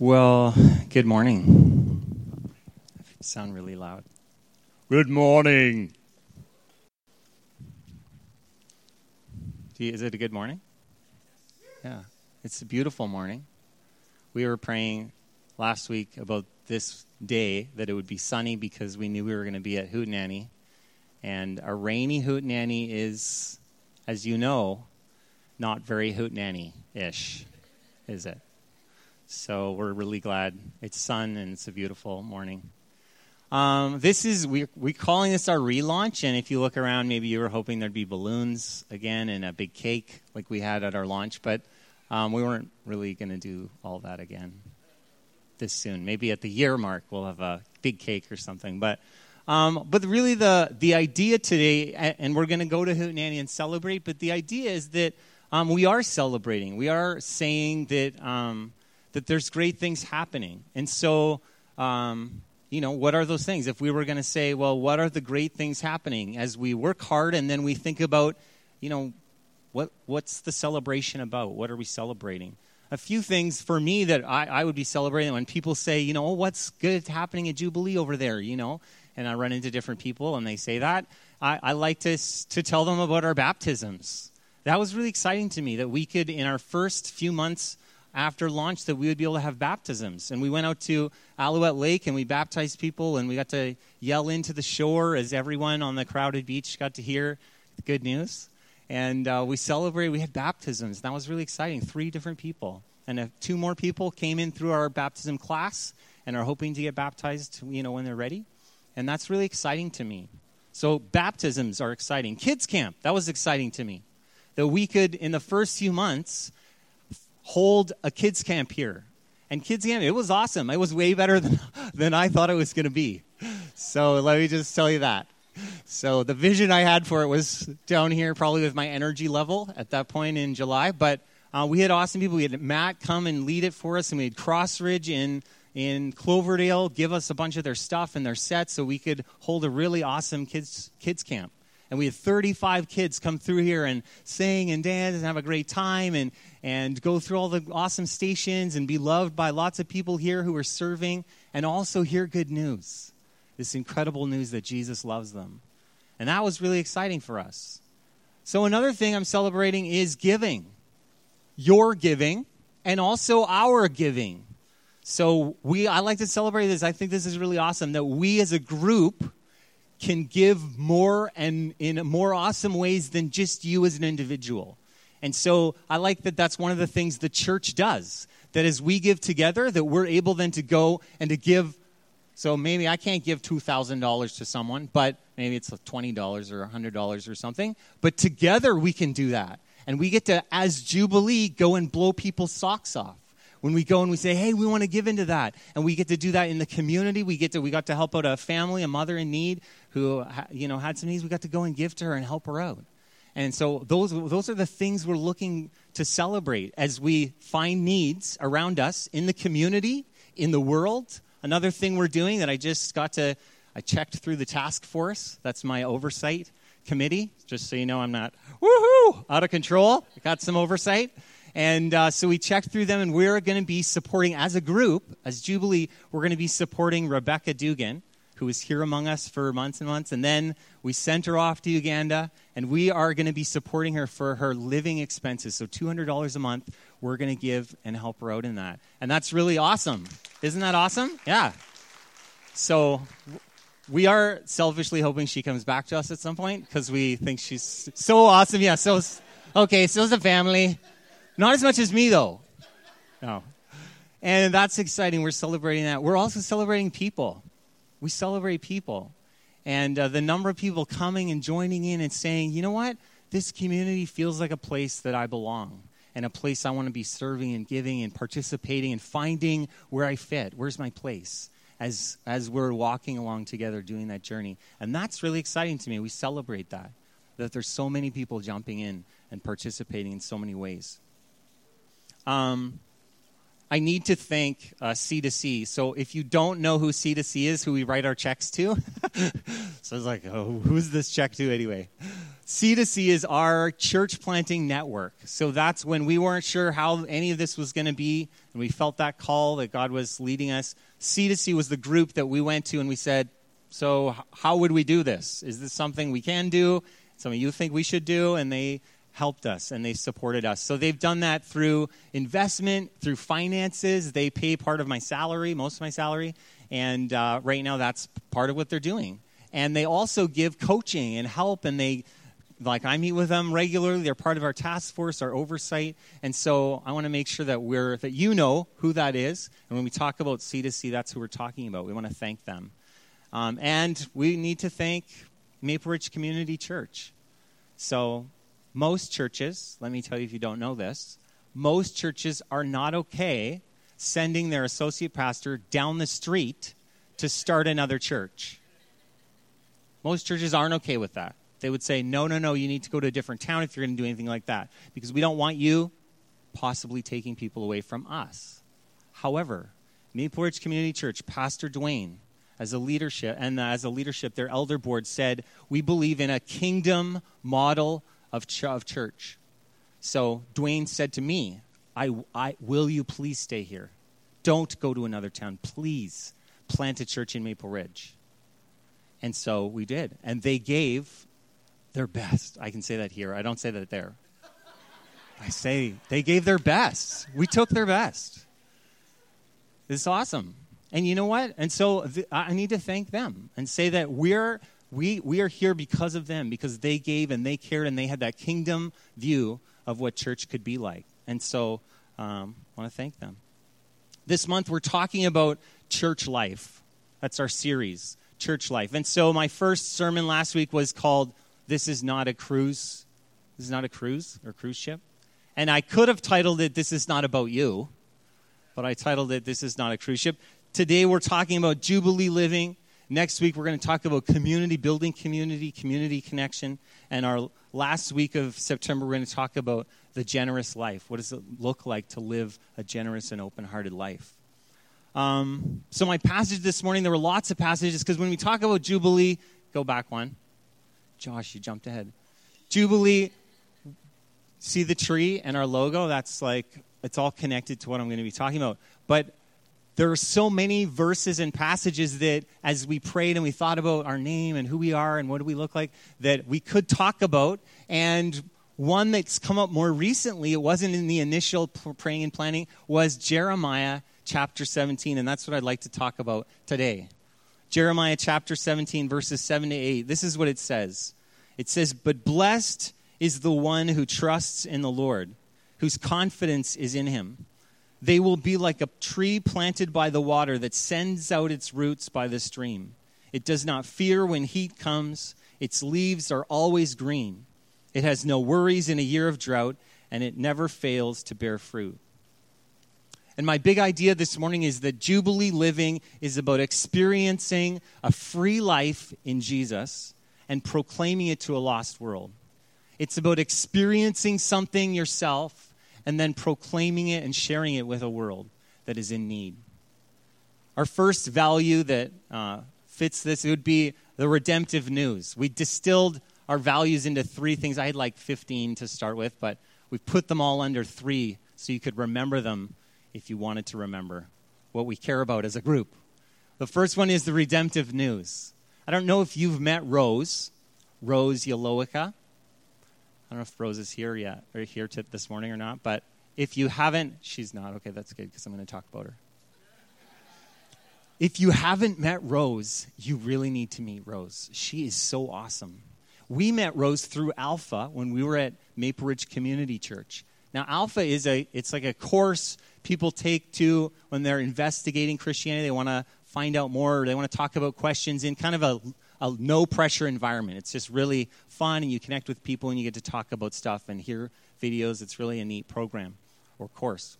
Well, good morning. I sound really loud. Good morning. Is it a good morning? Yeah, it's a beautiful morning. We were praying last week about this day that it would be sunny because we knew we were going to be at Hootenanny. And a rainy Hootenanny is, as you know, not very Hootenanny ish, is it? So we're really glad it's sun and it's a beautiful morning. Um, this is we we calling this our relaunch, and if you look around, maybe you were hoping there'd be balloons again and a big cake like we had at our launch, but um, we weren't really going to do all that again this soon. Maybe at the year mark we'll have a big cake or something, but. Um, but really, the, the idea today, and we're going to go to Hootenanny and celebrate, but the idea is that um, we are celebrating. We are saying that um, that there's great things happening. And so, um, you know, what are those things? If we were going to say, well, what are the great things happening as we work hard and then we think about, you know, what, what's the celebration about? What are we celebrating? A few things for me that I, I would be celebrating when people say, you know, oh, what's good happening at Jubilee over there, you know, and I run into different people and they say that. I, I like to, to tell them about our baptisms. That was really exciting to me that we could, in our first few months after launch that we would be able to have baptisms. And we went out to Alouette Lake and we baptized people and we got to yell into the shore as everyone on the crowded beach got to hear the good news. And uh, we celebrated, we had baptisms. That was really exciting. Three different people. And uh, two more people came in through our baptism class and are hoping to get baptized, you know, when they're ready. And that's really exciting to me. So baptisms are exciting. Kids camp, that was exciting to me. That we could, in the first few months, hold a kids camp here. And kids camp, it was awesome. It was way better than, than I thought it was going to be. So let me just tell you that. So the vision I had for it was down here, probably with my energy level at that point in July. But uh, we had awesome people. We had Matt come and lead it for us, and we had Crossridge in in Cloverdale give us a bunch of their stuff and their sets so we could hold a really awesome kids kids camp and we had 35 kids come through here and sing and dance and have a great time and, and go through all the awesome stations and be loved by lots of people here who are serving and also hear good news this incredible news that jesus loves them. And that was really exciting for us. So another thing i'm celebrating is giving your giving and also our giving. So we i like to celebrate this. I think this is really awesome that we as a group can give more and in more awesome ways than just you as an individual. And so I like that that's one of the things the church does. That as we give together, that we're able then to go and to give. So maybe I can't give $2,000 to someone, but maybe it's $20 or $100 or something. But together we can do that. And we get to, as Jubilee, go and blow people's socks off when we go and we say, hey, we want to give into that. And we get to do that in the community. We get to, we got to help out a family, a mother in need who, you know, had some needs. We got to go and give to her and help her out. And so those, those are the things we're looking to celebrate as we find needs around us in the community, in the world. Another thing we're doing that I just got to, I checked through the task force. That's my oversight committee, just so you know I'm not, woohoo, out of control. I got some oversight. And uh, so we checked through them, and we're going to be supporting, as a group, as Jubilee, we're going to be supporting Rebecca Dugan, who was here among us for months and months. And then we sent her off to Uganda, and we are going to be supporting her for her living expenses. So $200 a month, we're going to give and help her out in that. And that's really awesome. Isn't that awesome? Yeah. So we are selfishly hoping she comes back to us at some point because we think she's so awesome. Yeah, so, okay, so as a family. Not as much as me, though. No. And that's exciting. We're celebrating that. We're also celebrating people. We celebrate people. And uh, the number of people coming and joining in and saying, you know what? This community feels like a place that I belong and a place I want to be serving and giving and participating and finding where I fit. Where's my place? As, as we're walking along together doing that journey. And that's really exciting to me. We celebrate that, that there's so many people jumping in and participating in so many ways. Um, I need to thank uh, C2C. So if you don't know who C2C is, who we write our checks to, so I was like, oh, who's this check to anyway? C2C is our church planting network. So that's when we weren't sure how any of this was going to be, and we felt that call that God was leading us. C2C was the group that we went to, and we said, so how would we do this? Is this something we can do? Something you think we should do? And they helped us and they supported us. So they've done that through investment, through finances. They pay part of my salary, most of my salary, and uh, right now that's part of what they're doing. And they also give coaching and help, and they like I meet with them regularly. They're part of our task force, our oversight, and so I want to make sure that we're that you know who that is. And when we talk about C2C, that's who we're talking about. We want to thank them, um, and we need to thank Maple Ridge Community Church. So most churches, let me tell you if you don't know this, most churches are not okay sending their associate pastor down the street to start another church. Most churches aren't okay with that. They would say, no, no, no, you need to go to a different town if you're going to do anything like that because we don't want you possibly taking people away from us. However, Maple Ridge Community Church, Pastor Dwayne, as a leadership, and as a leadership, their elder board said, we believe in a kingdom model of, ch- of church. So Dwayne said to me, I, I, Will you please stay here? Don't go to another town. Please plant a church in Maple Ridge. And so we did. And they gave their best. I can say that here. I don't say that there. I say they gave their best. We took their best. It's awesome. And you know what? And so th- I need to thank them and say that we're we, we are here because of them, because they gave and they cared and they had that kingdom view of what church could be like. And so um, I want to thank them. This month we're talking about church life. That's our series, church life. And so my first sermon last week was called This is Not a Cruise. This is not a cruise or cruise ship. And I could have titled it This is Not About You, but I titled it This is Not a Cruise Ship. Today we're talking about Jubilee living Next week, we're going to talk about community, building community, community connection. And our last week of September, we're going to talk about the generous life. What does it look like to live a generous and open hearted life? Um, so, my passage this morning, there were lots of passages because when we talk about Jubilee, go back one. Josh, you jumped ahead. Jubilee, see the tree and our logo? That's like, it's all connected to what I'm going to be talking about. But there are so many verses and passages that as we prayed and we thought about our name and who we are and what do we look like that we could talk about. And one that's come up more recently it wasn't in the initial praying and planning was jeremiah chapter 17 and that's what i'd like to talk about today. Jeremiah chapter 17 verses 7 to 8 this is what it says. It says but blessed is the one who trusts in the lord whose confidence is in him they will be like a tree planted by the water that sends out its roots by the stream. It does not fear when heat comes, its leaves are always green. It has no worries in a year of drought, and it never fails to bear fruit. And my big idea this morning is that Jubilee living is about experiencing a free life in Jesus and proclaiming it to a lost world. It's about experiencing something yourself and then proclaiming it and sharing it with a world that is in need. Our first value that uh, fits this would be the redemptive news. We distilled our values into three things. I had like 15 to start with, but we put them all under three so you could remember them if you wanted to remember what we care about as a group. The first one is the redemptive news. I don't know if you've met Rose, Rose Yalowica. I don't know if Rose is here yet or here to, this morning or not, but if you haven't, she's not. Okay, that's good because I'm going to talk about her. If you haven't met Rose, you really need to meet Rose. She is so awesome. We met Rose through Alpha when we were at Maple Ridge Community Church. Now, Alpha is a it's like a course people take to when they're investigating Christianity. They want to find out more. They want to talk about questions in kind of a a no pressure environment. It's just really fun, and you connect with people, and you get to talk about stuff and hear videos. It's really a neat program or course.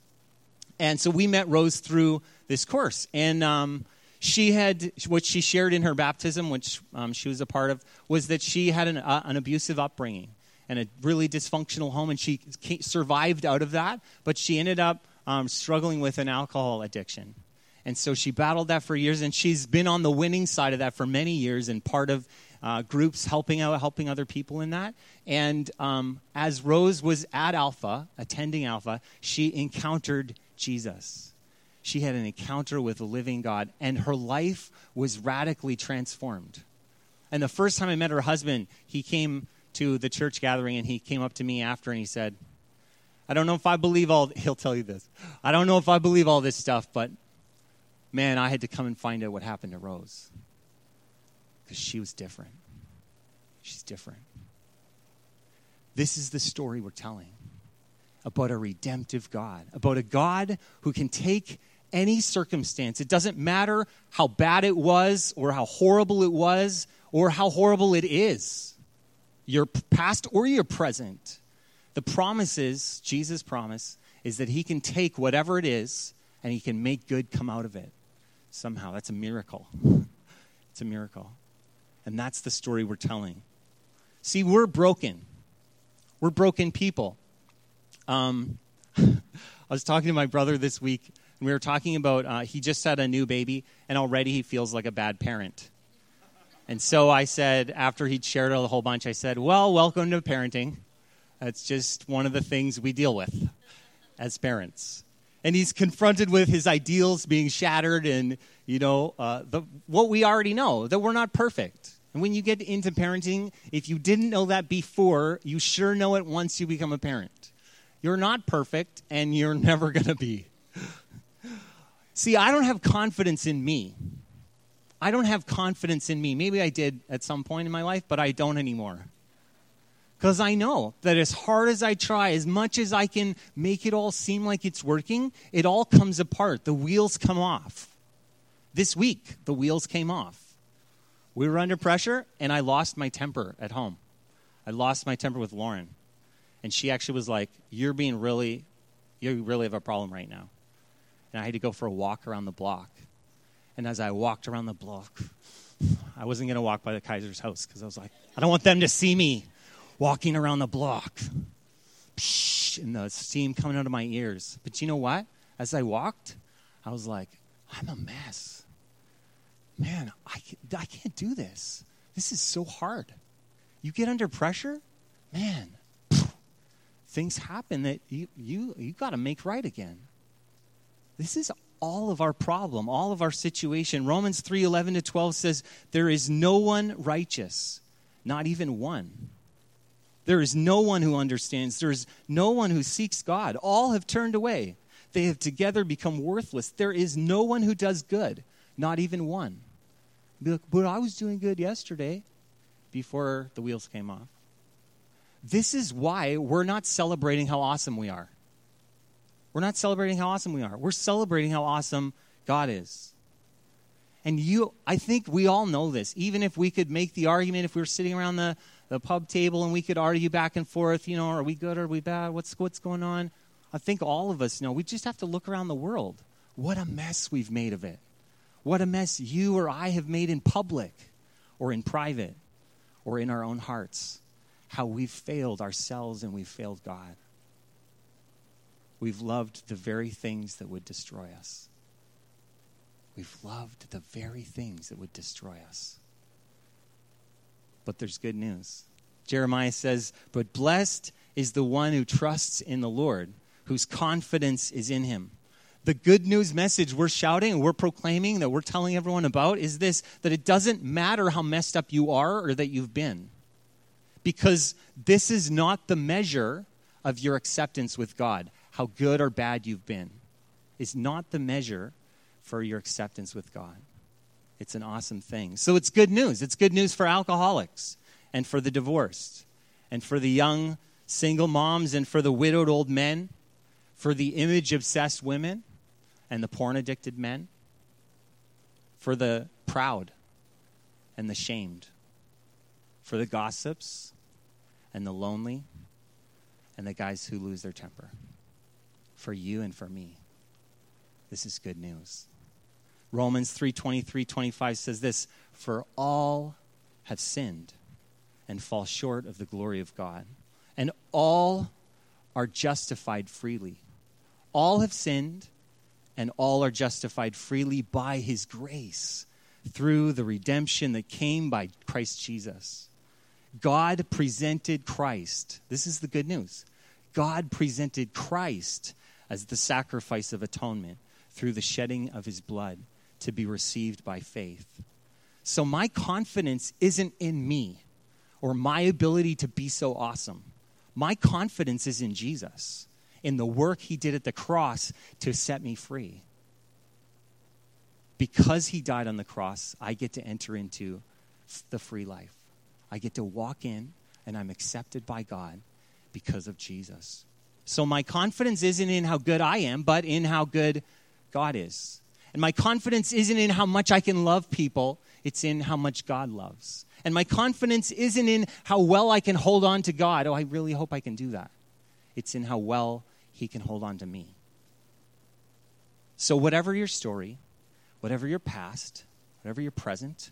And so we met Rose through this course, and um, she had what she shared in her baptism, which um, she was a part of, was that she had an, uh, an abusive upbringing and a really dysfunctional home, and she survived out of that. But she ended up um, struggling with an alcohol addiction. And so she battled that for years, and she's been on the winning side of that for many years and part of uh, groups helping out, helping other people in that. And um, as Rose was at Alpha, attending Alpha, she encountered Jesus. She had an encounter with the living God, and her life was radically transformed. And the first time I met her husband, he came to the church gathering and he came up to me after and he said, I don't know if I believe all, he'll tell you this. I don't know if I believe all this stuff, but man, I had to come and find out what happened to Rose. Because she was different. She's different. This is the story we're telling about a redemptive God, about a God who can take any circumstance. It doesn't matter how bad it was, or how horrible it was, or how horrible it is, your past or your present. The promise is, Jesus' promise, is that he can take whatever it is and he can make good come out of it somehow. That's a miracle. It's a miracle. And that's the story we're telling. See, we're broken. We're broken people. Um, I was talking to my brother this week, and we were talking about uh, he just had a new baby, and already he feels like a bad parent. And so I said, after he'd shared a whole bunch, I said, Well, welcome to parenting. That's just one of the things we deal with as parents. And he's confronted with his ideals being shattered and, you know, uh, the, what we already know, that we're not perfect. And when you get into parenting, if you didn't know that before, you sure know it once you become a parent. You're not perfect, and you're never going to be. See, I don't have confidence in me. I don't have confidence in me. Maybe I did at some point in my life, but I don't anymore. Because I know that as hard as I try, as much as I can make it all seem like it's working, it all comes apart. The wheels come off. This week, the wheels came off. We were under pressure, and I lost my temper at home. I lost my temper with Lauren. And she actually was like, You're being really, you really have a problem right now. And I had to go for a walk around the block. And as I walked around the block, I wasn't going to walk by the Kaiser's house because I was like, I don't want them to see me walking around the block. And the steam coming out of my ears. But you know what? As I walked, I was like, I'm a mess. Man, I, I can't do this. This is so hard. You get under pressure, man, things happen that you, you, you got to make right again. This is all of our problem, all of our situation. Romans 3 11 to 12 says, There is no one righteous, not even one. There is no one who understands. There is no one who seeks God. All have turned away. They have together become worthless. There is no one who does good, not even one. Be like, but I was doing good yesterday before the wheels came off. This is why we're not celebrating how awesome we are. We're not celebrating how awesome we are. We're celebrating how awesome God is. And you, I think we all know this. Even if we could make the argument, if we were sitting around the, the pub table and we could argue back and forth, you know, are we good are we bad? What's, what's going on? I think all of us know. We just have to look around the world. What a mess we've made of it. What a mess you or I have made in public or in private or in our own hearts. How we've failed ourselves and we've failed God. We've loved the very things that would destroy us. We've loved the very things that would destroy us. But there's good news. Jeremiah says, But blessed is the one who trusts in the Lord, whose confidence is in him. The good news message we're shouting we're proclaiming that we're telling everyone about is this that it doesn't matter how messed up you are or that you've been. Because this is not the measure of your acceptance with God how good or bad you've been is not the measure for your acceptance with God. It's an awesome thing. So it's good news. It's good news for alcoholics and for the divorced and for the young single moms and for the widowed old men, for the image obsessed women and the porn addicted men, for the proud and the shamed, for the gossips and the lonely and the guys who lose their temper for you and for me. This is good news. Romans 3 23 25 says this For all have sinned and fall short of the glory of God, and all are justified freely. All have sinned and all are justified freely by his grace through the redemption that came by Christ Jesus. God presented Christ. This is the good news. God presented Christ as the sacrifice of atonement through the shedding of his blood to be received by faith. So my confidence isn't in me or my ability to be so awesome. My confidence is in Jesus, in the work he did at the cross to set me free. Because he died on the cross, I get to enter into the free life. I get to walk in and I'm accepted by God because of Jesus. So my confidence isn't in how good I am, but in how good God is. And my confidence isn't in how much I can love people, it's in how much God loves. And my confidence isn't in how well I can hold on to God. Oh, I really hope I can do that. It's in how well He can hold on to me. So, whatever your story, whatever your past, whatever your present,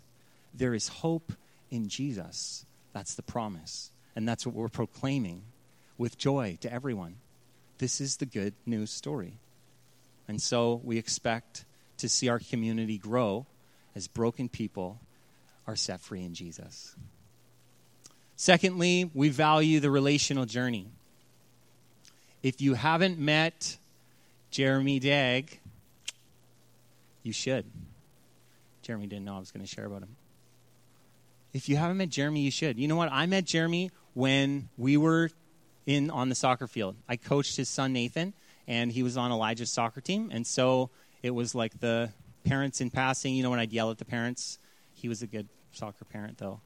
there is hope in Jesus. That's the promise. And that's what we're proclaiming with joy to everyone. This is the good news story. And so we expect to see our community grow as broken people are set free in Jesus. Secondly, we value the relational journey. If you haven't met Jeremy Dagg, you should. Jeremy didn't know I was going to share about him. If you haven't met Jeremy, you should. You know what? I met Jeremy when we were in on the soccer field. I coached his son Nathan, and he was on Elijah's soccer team. And so it was like the parents in passing. You know, when I'd yell at the parents, he was a good soccer parent though.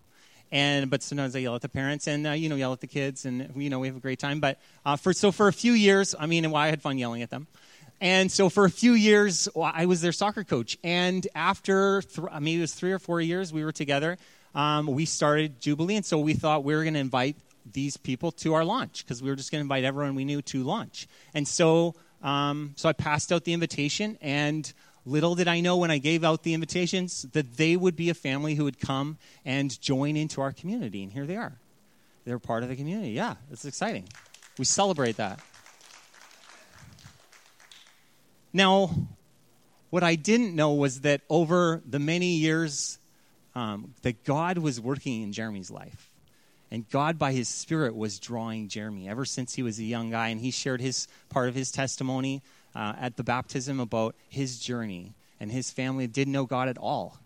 And but sometimes I yell at the parents, and uh, you know, yell at the kids, and you know, we have a great time. But uh, for so for a few years, I mean, well, I had fun yelling at them. And so for a few years, I was their soccer coach. And after th- maybe it was three or four years, we were together um, we started Jubilee, and so we thought we were going to invite these people to our launch because we were just going to invite everyone we knew to launch. And so, um, so I passed out the invitation, and little did I know when I gave out the invitations that they would be a family who would come and join into our community. And here they are. They're part of the community. Yeah, it's exciting. We celebrate that. Now, what I didn't know was that over the many years um, that God was working in Jeremy's life. And God, by his Spirit, was drawing Jeremy ever since he was a young guy. And he shared his part of his testimony uh, at the baptism about his journey. And his family didn't know God at all,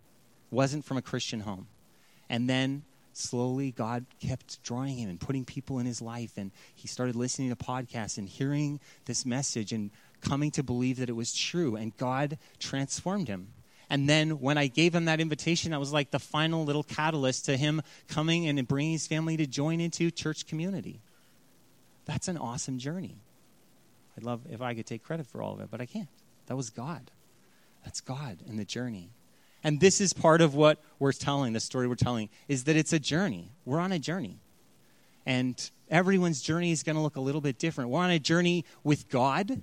wasn't from a Christian home. And then slowly, God kept drawing him and putting people in his life. And he started listening to podcasts and hearing this message and coming to believe that it was true. And God transformed him. And then when I gave him that invitation, that was like the final little catalyst to him coming and bringing his family to join into church community. That's an awesome journey. I'd love if I could take credit for all of it, but I can't. That was God. That's God and the journey. And this is part of what we're telling, the story we're telling, is that it's a journey. We're on a journey. And everyone's journey is going to look a little bit different. We're on a journey with God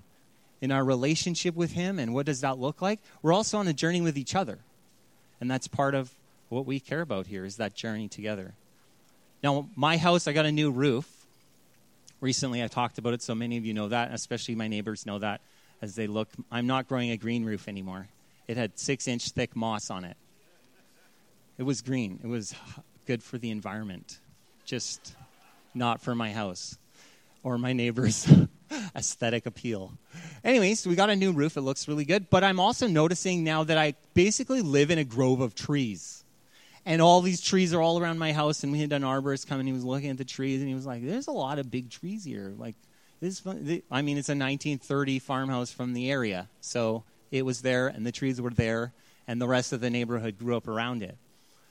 in our relationship with Him, and what does that look like? We're also on a journey with each other. And that's part of what we care about here is that journey together. Now, my house, I got a new roof. Recently, I talked about it, so many of you know that, especially my neighbors know that as they look. I'm not growing a green roof anymore. It had six inch thick moss on it. It was green, it was good for the environment, just not for my house or my neighbors' aesthetic appeal. Anyways, we got a new roof. It looks really good. But I'm also noticing now that I basically live in a grove of trees. And all these trees are all around my house. And we had an arborist come and he was looking at the trees and he was like, there's a lot of big trees here. Like, this I mean, it's a 1930 farmhouse from the area. So it was there and the trees were there and the rest of the neighborhood grew up around it.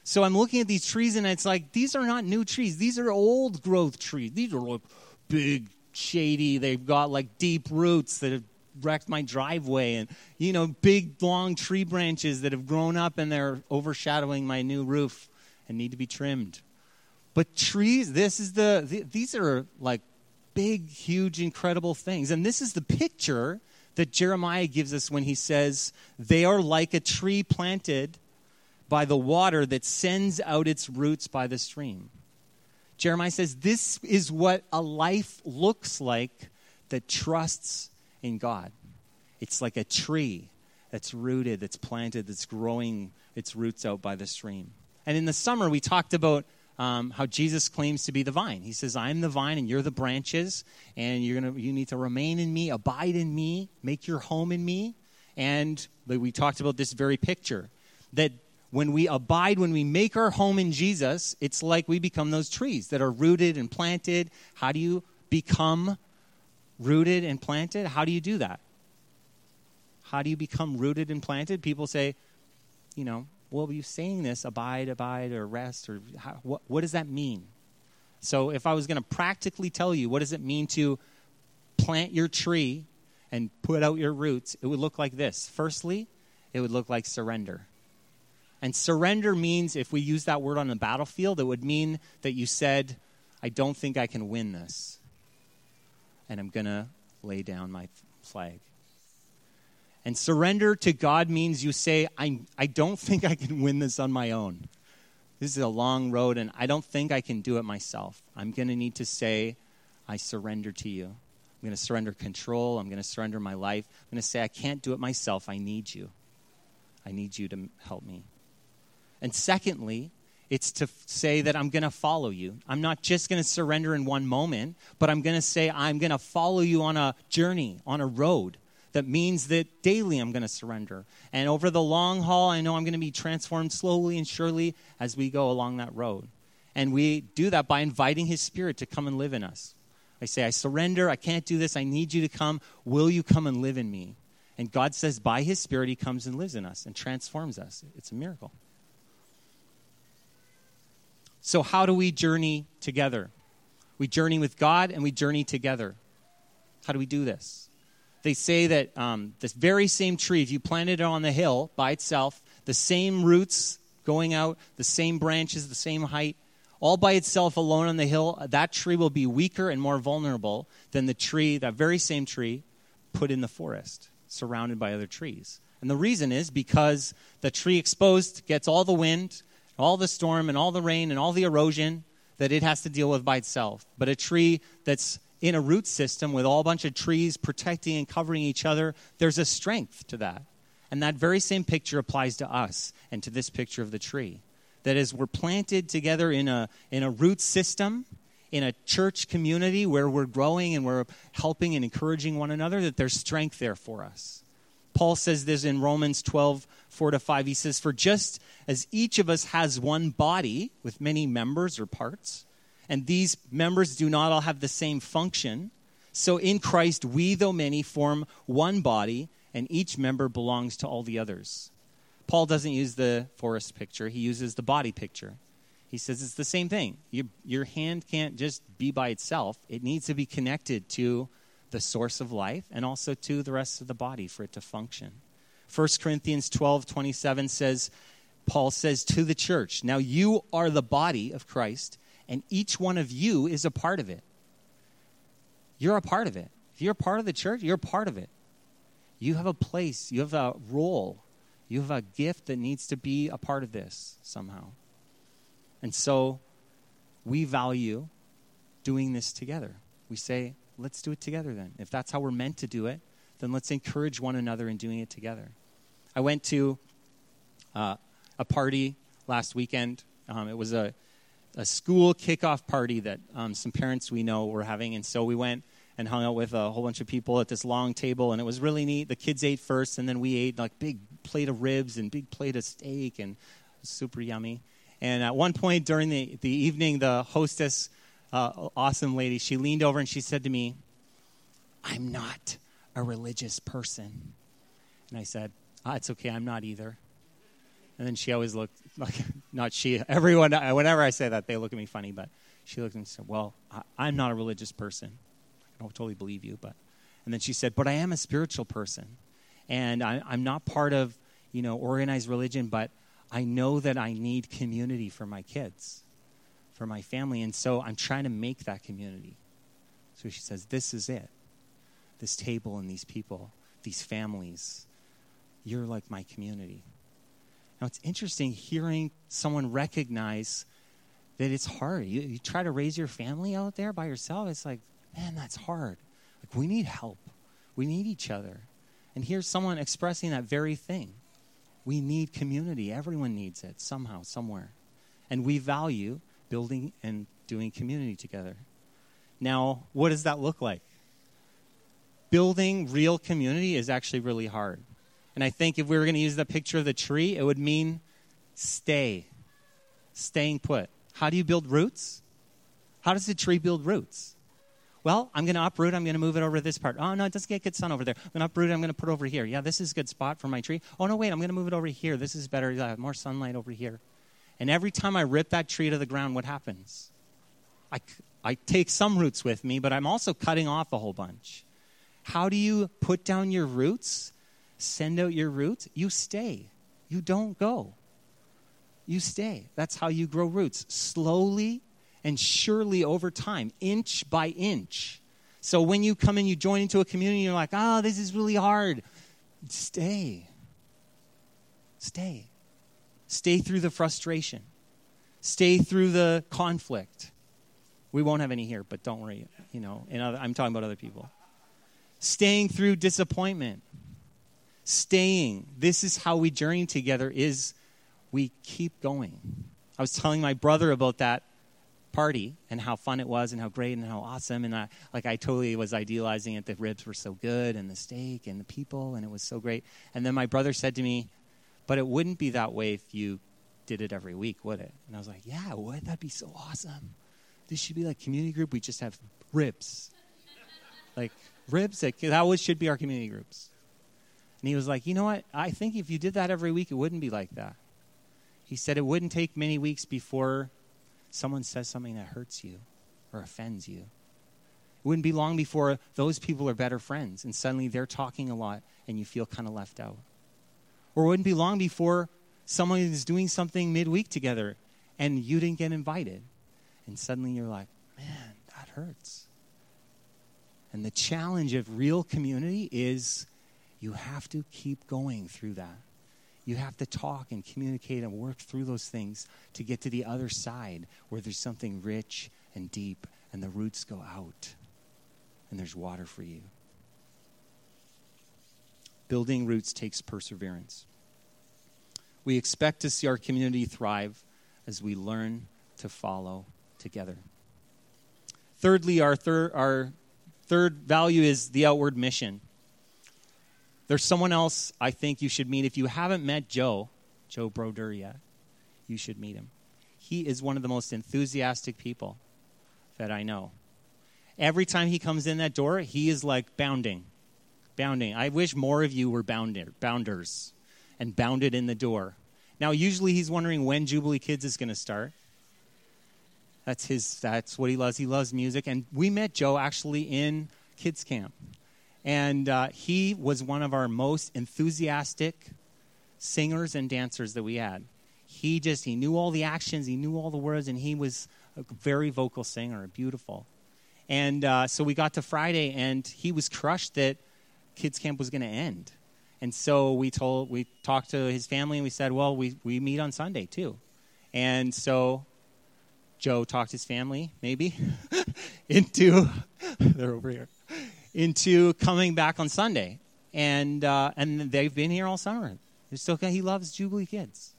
So I'm looking at these trees and it's like, these are not new trees. These are old growth trees. These are like big, shady. They've got like deep roots that have wrecked my driveway and, you know, big, long tree branches that have grown up and they're overshadowing my new roof and need to be trimmed. But trees, this is the, these are like big, huge, incredible things. And this is the picture that Jeremiah gives us when he says, They are like a tree planted by the water that sends out its roots by the stream. Jeremiah says, This is what a life looks like that trusts in God. It's like a tree that's rooted, that's planted, that's growing its roots out by the stream. And in the summer, we talked about um, how Jesus claims to be the vine. He says, I'm the vine and you're the branches, and you're gonna, you need to remain in me, abide in me, make your home in me. And we talked about this very picture that when we abide, when we make our home in Jesus, it's like we become those trees that are rooted and planted. How do you become rooted and planted? How do you do that? How do you become rooted and planted? People say, you know, well, you saying this, abide, abide, or rest, or how, what, what does that mean? So, if I was going to practically tell you, what does it mean to plant your tree and put out your roots? It would look like this. Firstly, it would look like surrender. And surrender means, if we use that word on the battlefield, it would mean that you said, I don't think I can win this. And I'm going to lay down my flag. And surrender to God means you say, I, I don't think I can win this on my own. This is a long road, and I don't think I can do it myself. I'm going to need to say, I surrender to you. I'm going to surrender control. I'm going to surrender my life. I'm going to say, I can't do it myself. I need you. I need you to help me. And secondly, it's to say that I'm going to follow you. I'm not just going to surrender in one moment, but I'm going to say, I'm going to follow you on a journey, on a road that means that daily I'm going to surrender. And over the long haul, I know I'm going to be transformed slowly and surely as we go along that road. And we do that by inviting His Spirit to come and live in us. I say, I surrender. I can't do this. I need you to come. Will you come and live in me? And God says, by His Spirit, He comes and lives in us and transforms us. It's a miracle. So, how do we journey together? We journey with God and we journey together. How do we do this? they say that um, this very same tree, if you planted it on the hill by itself, the same roots going out, the same branches, the same height, all by itself alone on the hill, that tree will be weaker and more vulnerable than the tree, that very same tree, put in the forest, surrounded by other trees. And the reason is because the tree exposed gets all the wind, all the storm, and all the rain, and all the erosion that it has to deal with by itself. But a tree that's in a root system with all a bunch of trees protecting and covering each other, there's a strength to that. And that very same picture applies to us and to this picture of the tree. That is, we're planted together in a, in a root system, in a church community where we're growing and we're helping and encouraging one another, that there's strength there for us. Paul says this in Romans 12, 4 to 5. He says, For just as each of us has one body with many members or parts, and these members do not all have the same function. So in Christ, we, though many, form one body, and each member belongs to all the others. Paul doesn't use the forest picture, he uses the body picture. He says it's the same thing. You, your hand can't just be by itself, it needs to be connected to the source of life and also to the rest of the body for it to function. 1 Corinthians 12 27 says, Paul says to the church, Now you are the body of Christ and each one of you is a part of it. You're a part of it. If you're a part of the church, you're a part of it. You have a place, you have a role, you have a gift that needs to be a part of this somehow. And so we value doing this together. We say, let's do it together then. If that's how we're meant to do it, then let's encourage one another in doing it together. I went to uh, a party last weekend. Um, it was a a school kickoff party that um, some parents we know were having, and so we went and hung out with a whole bunch of people at this long table, and it was really neat. The kids ate first, and then we ate like big plate of ribs and big plate of steak, and super yummy. And at one point during the, the evening, the hostess, uh, awesome lady, she leaned over and she said to me, I'm not a religious person. And I said, ah, It's okay, I'm not either. And then she always looked like, not she, everyone, whenever I say that, they look at me funny, but she looked at me and said, Well, I, am not a religious person. I don't totally believe you, but. And then she said, But I am a spiritual person. And I, I'm not part of, you know, organized religion, but I know that I need community for my kids, for my family. And so I'm trying to make that community. So she says, This is it. This table and these people, these families. You're like my community. Now, it's interesting hearing someone recognize that it's hard. You, you try to raise your family out there by yourself, it's like, man, that's hard. Like, we need help. We need each other. And here's someone expressing that very thing. We need community. Everyone needs it somehow, somewhere. And we value building and doing community together. Now, what does that look like? Building real community is actually really hard. And I think if we were going to use the picture of the tree, it would mean stay, staying put. How do you build roots? How does a tree build roots? Well, I'm going to uproot. I'm going to move it over to this part. Oh, no, it doesn't get good sun over there. I'm going to uproot it. I'm going to put it over here. Yeah, this is a good spot for my tree. Oh, no, wait, I'm going to move it over here. This is better. I have more sunlight over here. And every time I rip that tree to the ground, what happens? I, I take some roots with me, but I'm also cutting off a whole bunch. How do you put down your roots? Send out your roots? You stay. You don't go. You stay. That's how you grow roots. Slowly and surely over time, inch by inch. So when you come and you join into a community, you're like, oh, this is really hard. Stay. Stay. Stay through the frustration. Stay through the conflict. We won't have any here, but don't worry. You know, I'm talking about other people. Staying through disappointment. Staying. This is how we journey together is we keep going. I was telling my brother about that party and how fun it was and how great and how awesome and I, like I totally was idealizing it. The ribs were so good and the steak and the people and it was so great. And then my brother said to me, "But it wouldn't be that way if you did it every week, would it?" And I was like, "Yeah, would. That'd be so awesome. This should be like community group. We just have ribs, like ribs. That was, should be our community groups." And he was like, "You know what? I think if you did that every week, it wouldn't be like that." He said it wouldn't take many weeks before someone says something that hurts you or offends you. It wouldn't be long before those people are better friends and suddenly they're talking a lot and you feel kind of left out. Or it wouldn't be long before someone is doing something midweek together and you didn't get invited. And suddenly you're like, man, that hurts. And the challenge of real community is you have to keep going through that. You have to talk and communicate and work through those things to get to the other side where there's something rich and deep and the roots go out and there's water for you. Building roots takes perseverance. We expect to see our community thrive as we learn to follow together. Thirdly, our, thir- our third value is the outward mission. There's someone else I think you should meet. If you haven't met Joe, Joe Broder yet, you should meet him. He is one of the most enthusiastic people that I know. Every time he comes in that door, he is like bounding, bounding. I wish more of you were bounder, bounders and bounded in the door. Now, usually he's wondering when Jubilee Kids is going to start. That's his. That's what he loves. He loves music, and we met Joe actually in kids camp. And uh, he was one of our most enthusiastic singers and dancers that we had. He just, he knew all the actions, he knew all the words, and he was a very vocal singer, beautiful. And uh, so we got to Friday, and he was crushed that kids camp was going to end. And so we told, we talked to his family, and we said, well, we, we meet on Sunday too. And so Joe talked his family, maybe, into, they're over here into coming back on Sunday. And, uh, and they've been here all summer. They're still, he loves Jubilee Kids.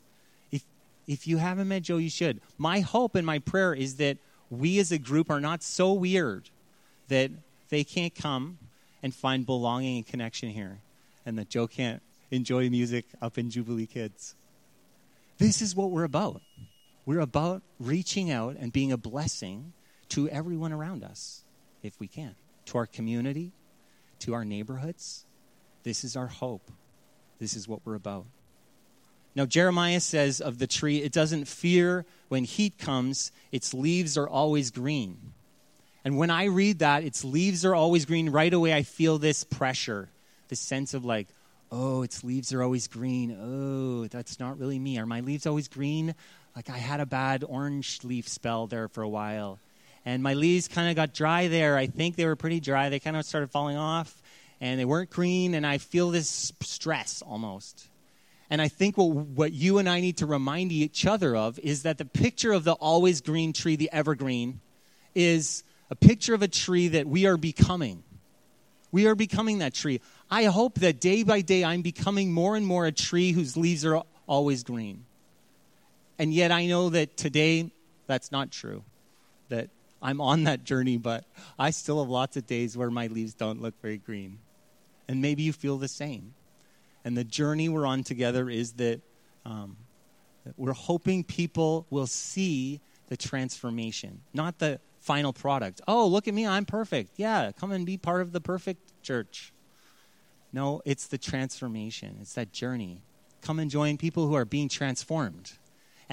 If, if you haven't met Joe, you should. My hope and my prayer is that we as a group are not so weird that they can't come and find belonging and connection here, and that Joe can't enjoy music up in Jubilee Kids. This is what we're about. We're about reaching out and being a blessing to everyone around us if we can to our community, to our neighborhoods. This is our hope. This is what we're about. Now, Jeremiah says of the tree, it doesn't fear when heat comes, its leaves are always green. And when I read that, its leaves are always green, right away I feel this pressure, this sense of like, oh, its leaves are always green. Oh, that's not really me. Are my leaves always green? Like I had a bad orange leaf spell there for a while and my leaves kind of got dry there. I think they were pretty dry. They kind of started falling off, and they weren't green, and I feel this stress almost. And I think what, what you and I need to remind each other of is that the picture of the always green tree, the evergreen, is a picture of a tree that we are becoming. We are becoming that tree. I hope that day by day I'm becoming more and more a tree whose leaves are always green. And yet I know that today that's not true. I'm on that journey, but I still have lots of days where my leaves don't look very green. And maybe you feel the same. And the journey we're on together is that, um, that we're hoping people will see the transformation, not the final product. Oh, look at me, I'm perfect. Yeah, come and be part of the perfect church. No, it's the transformation, it's that journey. Come and join people who are being transformed.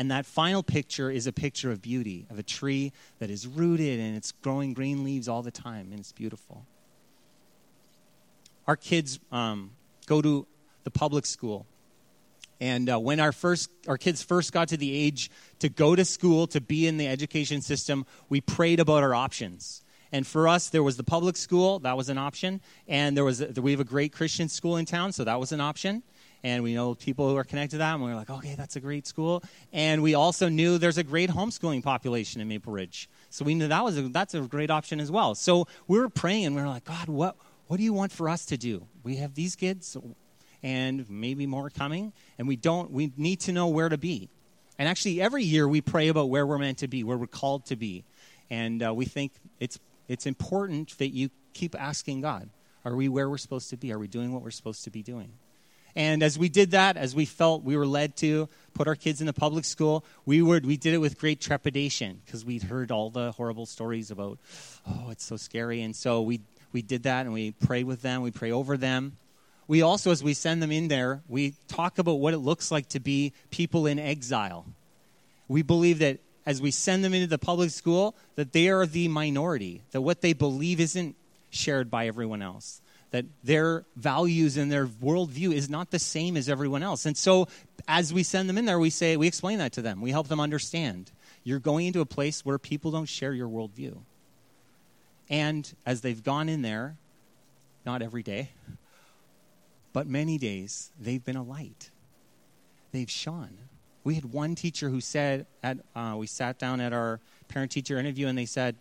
And that final picture is a picture of beauty, of a tree that is rooted and it's growing green leaves all the time, and it's beautiful. Our kids um, go to the public school. And uh, when our first our kids first got to the age to go to school to be in the education system, we prayed about our options. And for us, there was the public school that was an option, and there was a, we have a great Christian school in town, so that was an option. And we know people who are connected to that, and we're like, okay, that's a great school. And we also knew there's a great homeschooling population in Maple Ridge, so we knew that was a, that's a great option as well. So we were praying, and we were like, God, what what do you want for us to do? We have these kids and maybe more coming, and we don't we need to know where to be. And actually, every year we pray about where we're meant to be, where we're called to be, and uh, we think it's it's important that you keep asking God, are we where we're supposed to be? Are we doing what we're supposed to be doing? And as we did that, as we felt we were led to put our kids in the public school, we were we did it with great trepidation because we'd heard all the horrible stories about, oh, it's so scary. And so we we did that and we prayed with them, we pray over them we also, as we send them in there, we talk about what it looks like to be people in exile. We believe that as we send them into the public school, that they are the minority, that what they believe isn't shared by everyone else, that their values and their worldview is not the same as everyone else. And so, as we send them in there, we say, we explain that to them. We help them understand. You're going into a place where people don't share your worldview. And as they've gone in there, not every day, but many days they've been a light. They've shone. We had one teacher who said, at, uh, we sat down at our parent teacher interview and they said,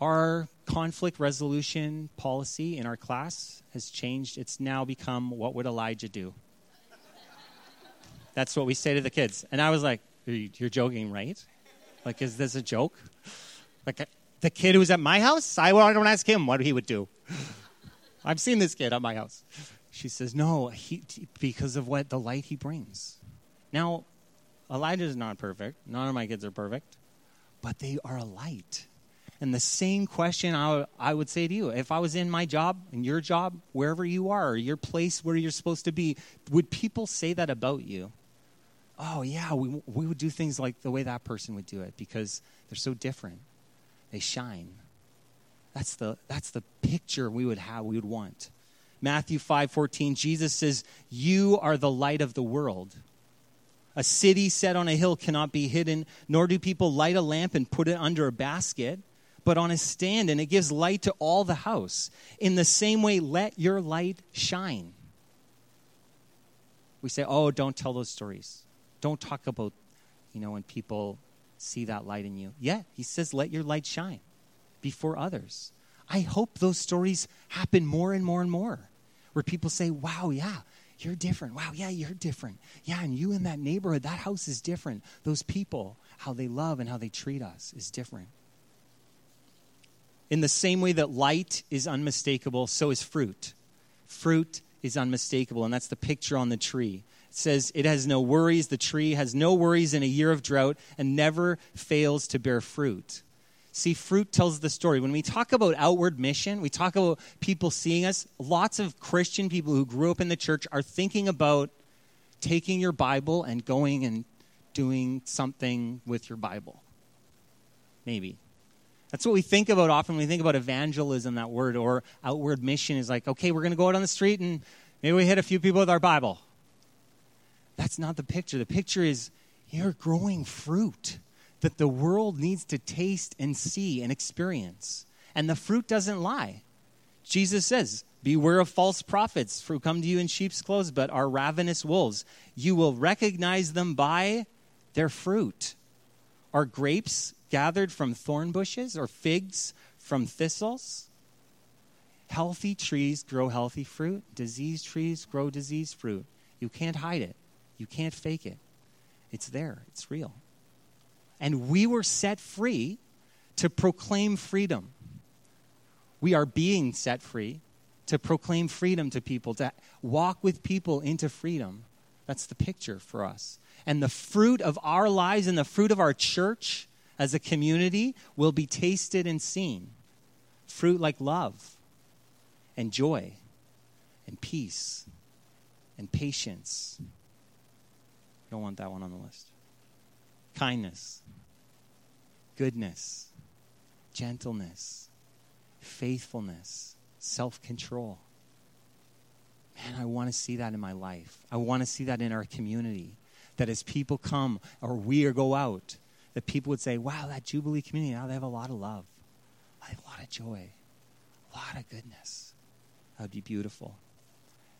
Our conflict resolution policy in our class has changed. It's now become, What would Elijah do? That's what we say to the kids. And I was like, You're joking, right? Like, is this a joke? Like, the kid who's at my house, I don't ask him what he would do. I've seen this kid at my house. She says, No, he, because of what the light he brings. Now, Elijah is not perfect. None of my kids are perfect, but they are a light. And the same question I, w- I would say to you if I was in my job, in your job, wherever you are, your place where you're supposed to be, would people say that about you? Oh, yeah, we, we would do things like the way that person would do it because they're so different. They shine. That's the, that's the picture we would have, we would want. Matthew 5:14 Jesus says, "You are the light of the world." A city set on a hill cannot be hidden, nor do people light a lamp and put it under a basket, but on a stand and it gives light to all the house. In the same way, let your light shine. We say, "Oh, don't tell those stories. Don't talk about, you know, when people see that light in you." Yeah, he says, "Let your light shine." before others. I hope those stories happen more and more and more, where people say, wow, yeah, you're different. Wow, yeah, you're different. Yeah, and you in that neighborhood, that house is different. Those people, how they love and how they treat us is different. In the same way that light is unmistakable, so is fruit. Fruit is unmistakable, and that's the picture on the tree. It says it has no worries. The tree has no worries in a year of drought and never fails to bear fruit. See, fruit tells the story. When we talk about outward mission, we talk about people seeing us. Lots of Christian people who grew up in the church are thinking about taking your Bible and going and doing something with your Bible. Maybe. That's what we think about often when we think about evangelism, that word, or outward mission is like, okay, we're going to go out on the street and maybe we hit a few people with our Bible. That's not the picture. The picture is you're growing fruit that the world needs to taste and see and experience. And the fruit doesn't lie. Jesus says, Beware of false prophets who come to you in sheep's clothes, but are ravenous wolves. You will recognize them by their fruit. Are grapes gathered from thorn bushes or figs from thistles? Healthy trees grow healthy fruit, diseased trees grow diseased fruit. You can't hide it, you can't fake it. It's there, it's real. And we were set free to proclaim freedom. We are being set free to proclaim freedom to people, to walk with people into freedom. That's the picture for us. And the fruit of our lives and the fruit of our church as a community will be tasted and seen. Fruit like love and joy and peace and patience. Don't want that one on the list. Kindness, goodness, gentleness, faithfulness, self control. Man, I want to see that in my life. I want to see that in our community. That as people come or we or go out, that people would say, wow, that Jubilee community, now they have a lot of love. A lot of joy, a lot of goodness. That would be beautiful.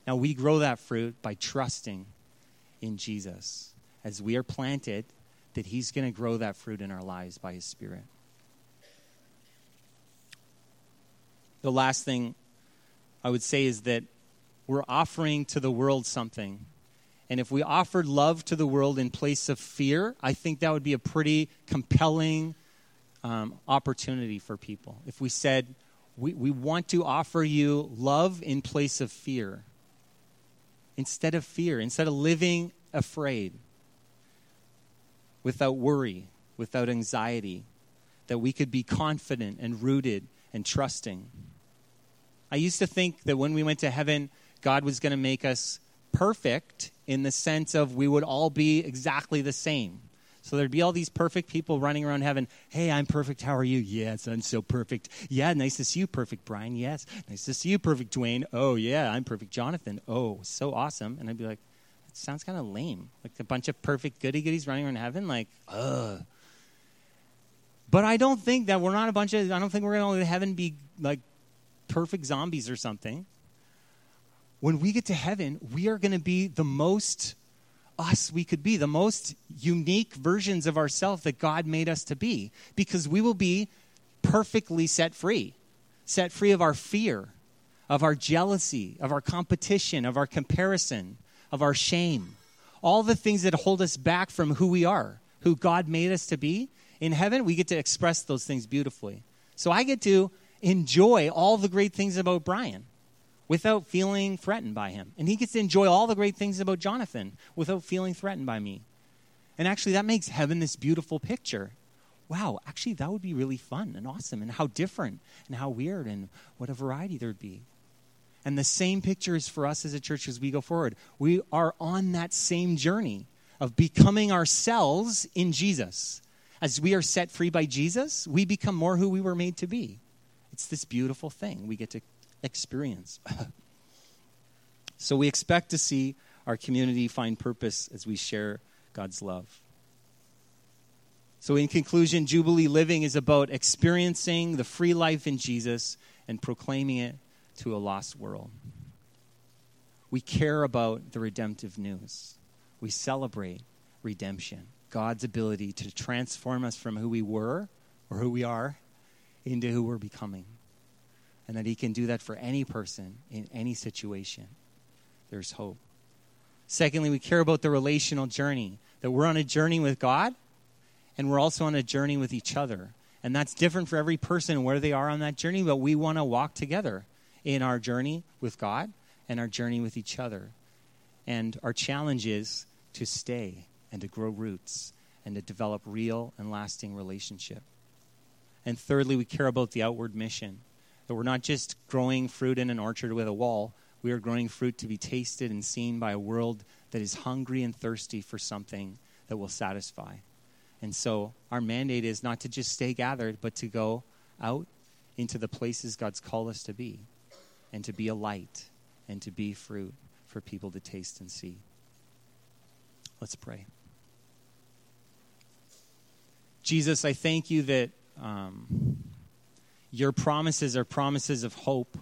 Now, we grow that fruit by trusting in Jesus. As we are planted, that He's going to grow that fruit in our lives by His Spirit. The last thing I would say is that we're offering to the world something. And if we offered love to the world in place of fear, I think that would be a pretty compelling um, opportunity for people. If we said, we, we want to offer you love in place of fear, instead of fear, instead of living afraid, without worry, without anxiety, that we could be confident and rooted and trusting. I used to think that when we went to heaven, God was going to make us perfect in the sense of we would all be exactly the same. So there'd be all these perfect people running around heaven. Hey, I'm perfect. How are you? Yes, I'm so perfect. Yeah, nice to see you, perfect Brian. Yes, nice to see you, perfect Dwayne. Oh, yeah, I'm perfect Jonathan. Oh, so awesome. And I'd be like, that sounds kind of lame. Like a bunch of perfect goody goodies running around heaven. Like, ugh. But I don't think that we're not a bunch of, I don't think we're going to heaven be like perfect zombies or something. When we get to heaven, we are going to be the most us we could be, the most unique versions of ourselves that God made us to be, because we will be perfectly set free, set free of our fear, of our jealousy, of our competition, of our comparison, of our shame, all the things that hold us back from who we are, who God made us to be. In heaven, we get to express those things beautifully. So I get to enjoy all the great things about Brian without feeling threatened by him. And he gets to enjoy all the great things about Jonathan without feeling threatened by me. And actually, that makes heaven this beautiful picture. Wow, actually, that would be really fun and awesome, and how different and how weird and what a variety there'd be. And the same picture is for us as a church as we go forward. We are on that same journey of becoming ourselves in Jesus. As we are set free by Jesus, we become more who we were made to be. It's this beautiful thing we get to experience. so we expect to see our community find purpose as we share God's love. So, in conclusion, Jubilee Living is about experiencing the free life in Jesus and proclaiming it to a lost world. We care about the redemptive news. We celebrate redemption, God's ability to transform us from who we were or who we are into who we're becoming and that He can do that for any person in any situation. There's hope. Secondly, we care about the relational journey, that we're on a journey with God and we're also on a journey with each other. And that's different for every person where they are on that journey, but we want to walk together in our journey with God and our journey with each other. And our challenge is to stay and to grow roots and to develop real and lasting relationship. And thirdly, we care about the outward mission that we're not just growing fruit in an orchard with a wall, we are growing fruit to be tasted and seen by a world that is hungry and thirsty for something that will satisfy. And so our mandate is not to just stay gathered, but to go out into the places God's called us to be and to be a light and to be fruit for people to taste and see. Let's pray. Jesus, I thank you that um, your promises are promises of hope.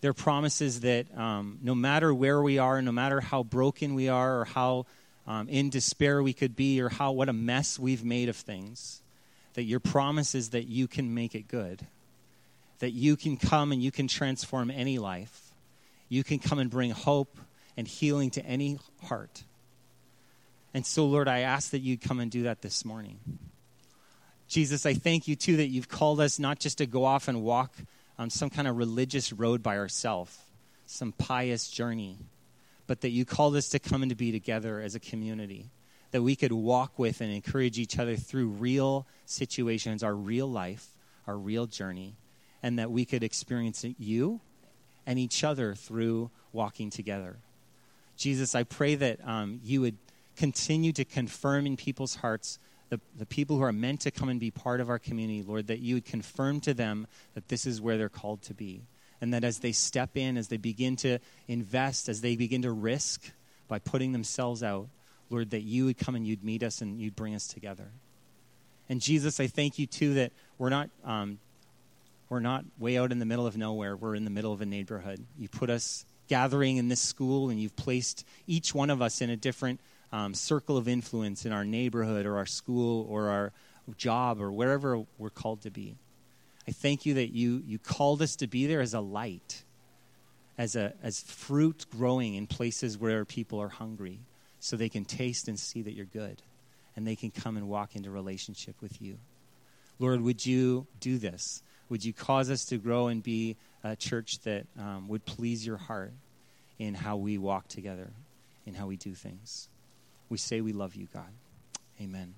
They're promises that um, no matter where we are, no matter how broken we are, or how um, in despair we could be, or how what a mess we've made of things, that your promise is that you can make it good. that you can come and you can transform any life. You can come and bring hope and healing to any heart. And so, Lord, I ask that you come and do that this morning. Jesus, I thank you too that you've called us not just to go off and walk on some kind of religious road by ourselves, some pious journey, but that you called us to come and to be together as a community, that we could walk with and encourage each other through real situations, our real life, our real journey, and that we could experience you and each other through walking together. Jesus, I pray that um, you would continue to confirm in people's hearts the, the people who are meant to come and be part of our community, Lord, that you would confirm to them that this is where they're called to be. And that as they step in, as they begin to invest, as they begin to risk by putting themselves out, Lord, that you would come and you'd meet us and you'd bring us together. And Jesus, I thank you too that we're not um, we're not way out in the middle of nowhere. We're in the middle of a neighborhood. You put us gathering in this school, and you've placed each one of us in a different um, circle of influence in our neighborhood or our school or our job or wherever we're called to be. I thank you that you, you called us to be there as a light, as, a, as fruit growing in places where people are hungry, so they can taste and see that you're good and they can come and walk into relationship with you. Lord, would you do this? Would you cause us to grow and be a church that um, would please your heart in how we walk together, in how we do things? We say we love you, God. Amen.